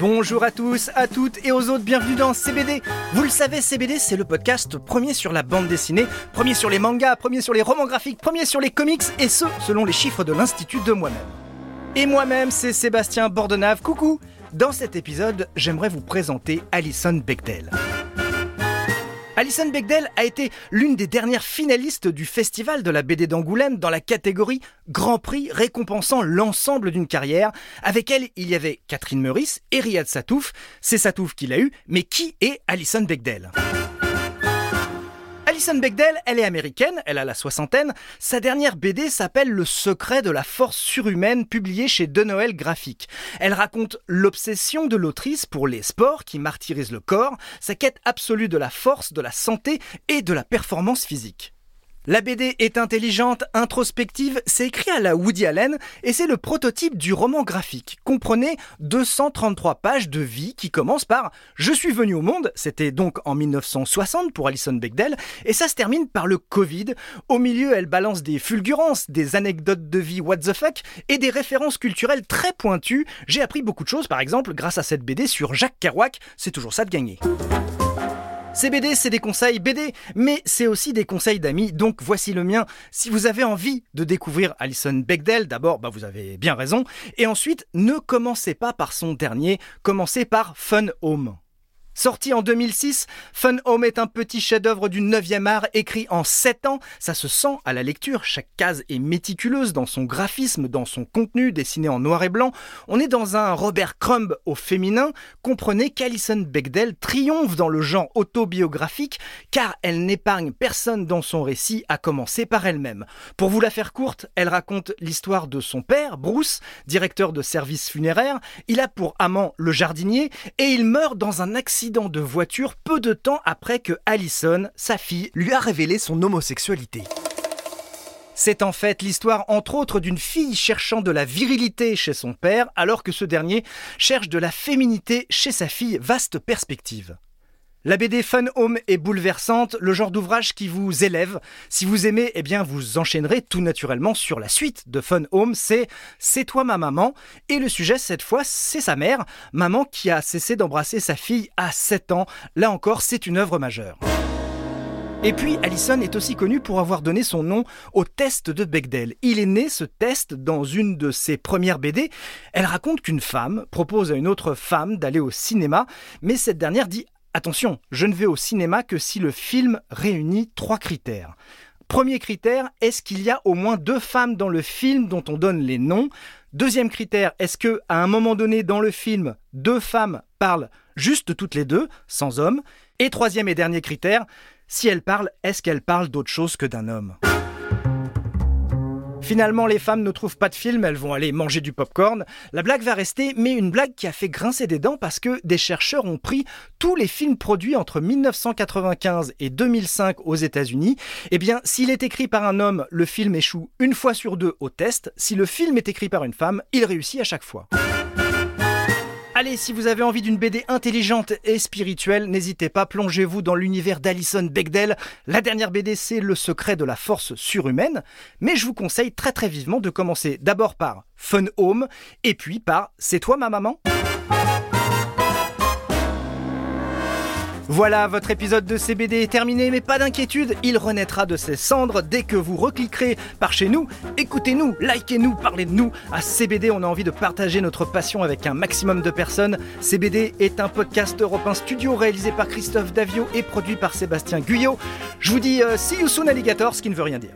Bonjour à tous, à toutes et aux autres, bienvenue dans CBD. Vous le savez, CBD c'est le podcast premier sur la bande dessinée, premier sur les mangas, premier sur les romans graphiques, premier sur les comics et ce, selon les chiffres de l'Institut de moi-même. Et moi-même, c'est Sébastien Bordenave, coucou Dans cet épisode, j'aimerais vous présenter Alison Bechdel. Alison Bechdel a été l'une des dernières finalistes du Festival de la BD d'Angoulême dans la catégorie Grand Prix récompensant l'ensemble d'une carrière. Avec elle, il y avait Catherine Meurice et Riyad Satouf. C'est Satouf qui l'a eu, mais qui est Alison Bechdel? Alison Bechdel, elle est américaine, elle a la soixantaine. Sa dernière BD s'appelle Le secret de la force surhumaine, publiée chez De Noël Graphique. Elle raconte l'obsession de l'autrice pour les sports qui martyrisent le corps, sa quête absolue de la force, de la santé et de la performance physique. La BD est intelligente, introspective, c'est écrit à la Woody Allen et c'est le prototype du roman graphique. Comprenez 233 pages de vie qui commencent par Je suis venu au monde, c'était donc en 1960 pour Alison Bechdel, et ça se termine par le Covid. Au milieu, elle balance des fulgurances, des anecdotes de vie what the fuck et des références culturelles très pointues. J'ai appris beaucoup de choses par exemple grâce à cette BD sur Jacques Kerouac, c'est toujours ça de gagner. CBD, c'est des conseils BD, mais c'est aussi des conseils d'amis, donc voici le mien. Si vous avez envie de découvrir Alison Bechdel, d'abord, bah vous avez bien raison, et ensuite, ne commencez pas par son dernier, commencez par Fun Home. Sorti en 2006, Fun Home est un petit chef-d'œuvre du 9e art écrit en 7 ans. Ça se sent à la lecture, chaque case est méticuleuse dans son graphisme, dans son contenu dessiné en noir et blanc. On est dans un Robert Crumb au féminin. Comprenez qu'Alison Bechdel triomphe dans le genre autobiographique car elle n'épargne personne dans son récit, à commencer par elle-même. Pour vous la faire courte, elle raconte l'histoire de son père, Bruce, directeur de service funéraire. Il a pour amant le jardinier et il meurt dans un accident de voiture peu de temps après que Allison, sa fille, lui a révélé son homosexualité. C'est en fait l'histoire entre autres d'une fille cherchant de la virilité chez son père alors que ce dernier cherche de la féminité chez sa fille, vaste perspective. La BD Fun Home est bouleversante, le genre d'ouvrage qui vous élève. Si vous aimez, eh bien vous enchaînerez tout naturellement sur la suite de Fun Home, c'est C'est toi ma maman et le sujet cette fois c'est sa mère, maman qui a cessé d'embrasser sa fille à 7 ans. Là encore, c'est une œuvre majeure. Et puis, Allison est aussi connu pour avoir donné son nom au test de Bechdel. Il est né ce test dans une de ses premières BD. Elle raconte qu'une femme propose à une autre femme d'aller au cinéma, mais cette dernière dit Attention, je ne vais au cinéma que si le film réunit trois critères. Premier critère, est-ce qu'il y a au moins deux femmes dans le film dont on donne les noms? Deuxième critère, est-ce que à un moment donné dans le film, deux femmes parlent juste toutes les deux, sans homme Et troisième et dernier critère, si elles parlent, est-ce qu'elles parlent d'autre chose que d'un homme? Finalement, les femmes ne trouvent pas de film, elles vont aller manger du popcorn. La blague va rester, mais une blague qui a fait grincer des dents parce que des chercheurs ont pris tous les films produits entre 1995 et 2005 aux États-Unis. Eh bien, s'il est écrit par un homme, le film échoue une fois sur deux au test. Si le film est écrit par une femme, il réussit à chaque fois. Allez, si vous avez envie d'une BD intelligente et spirituelle, n'hésitez pas, plongez-vous dans l'univers d'Alison Bechdel. La dernière BD, c'est Le secret de la force surhumaine. Mais je vous conseille très très vivement de commencer d'abord par Fun Home et puis par C'est toi ma maman Voilà, votre épisode de CBD est terminé, mais pas d'inquiétude, il renaîtra de ses cendres dès que vous recliquerez par chez nous. Écoutez-nous, likez-nous, parlez de nous. À CBD, on a envie de partager notre passion avec un maximum de personnes. CBD est un podcast européen studio réalisé par Christophe Davio et produit par Sébastien Guyot. Je vous dis euh, see you soon alligator, ce qui ne veut rien dire.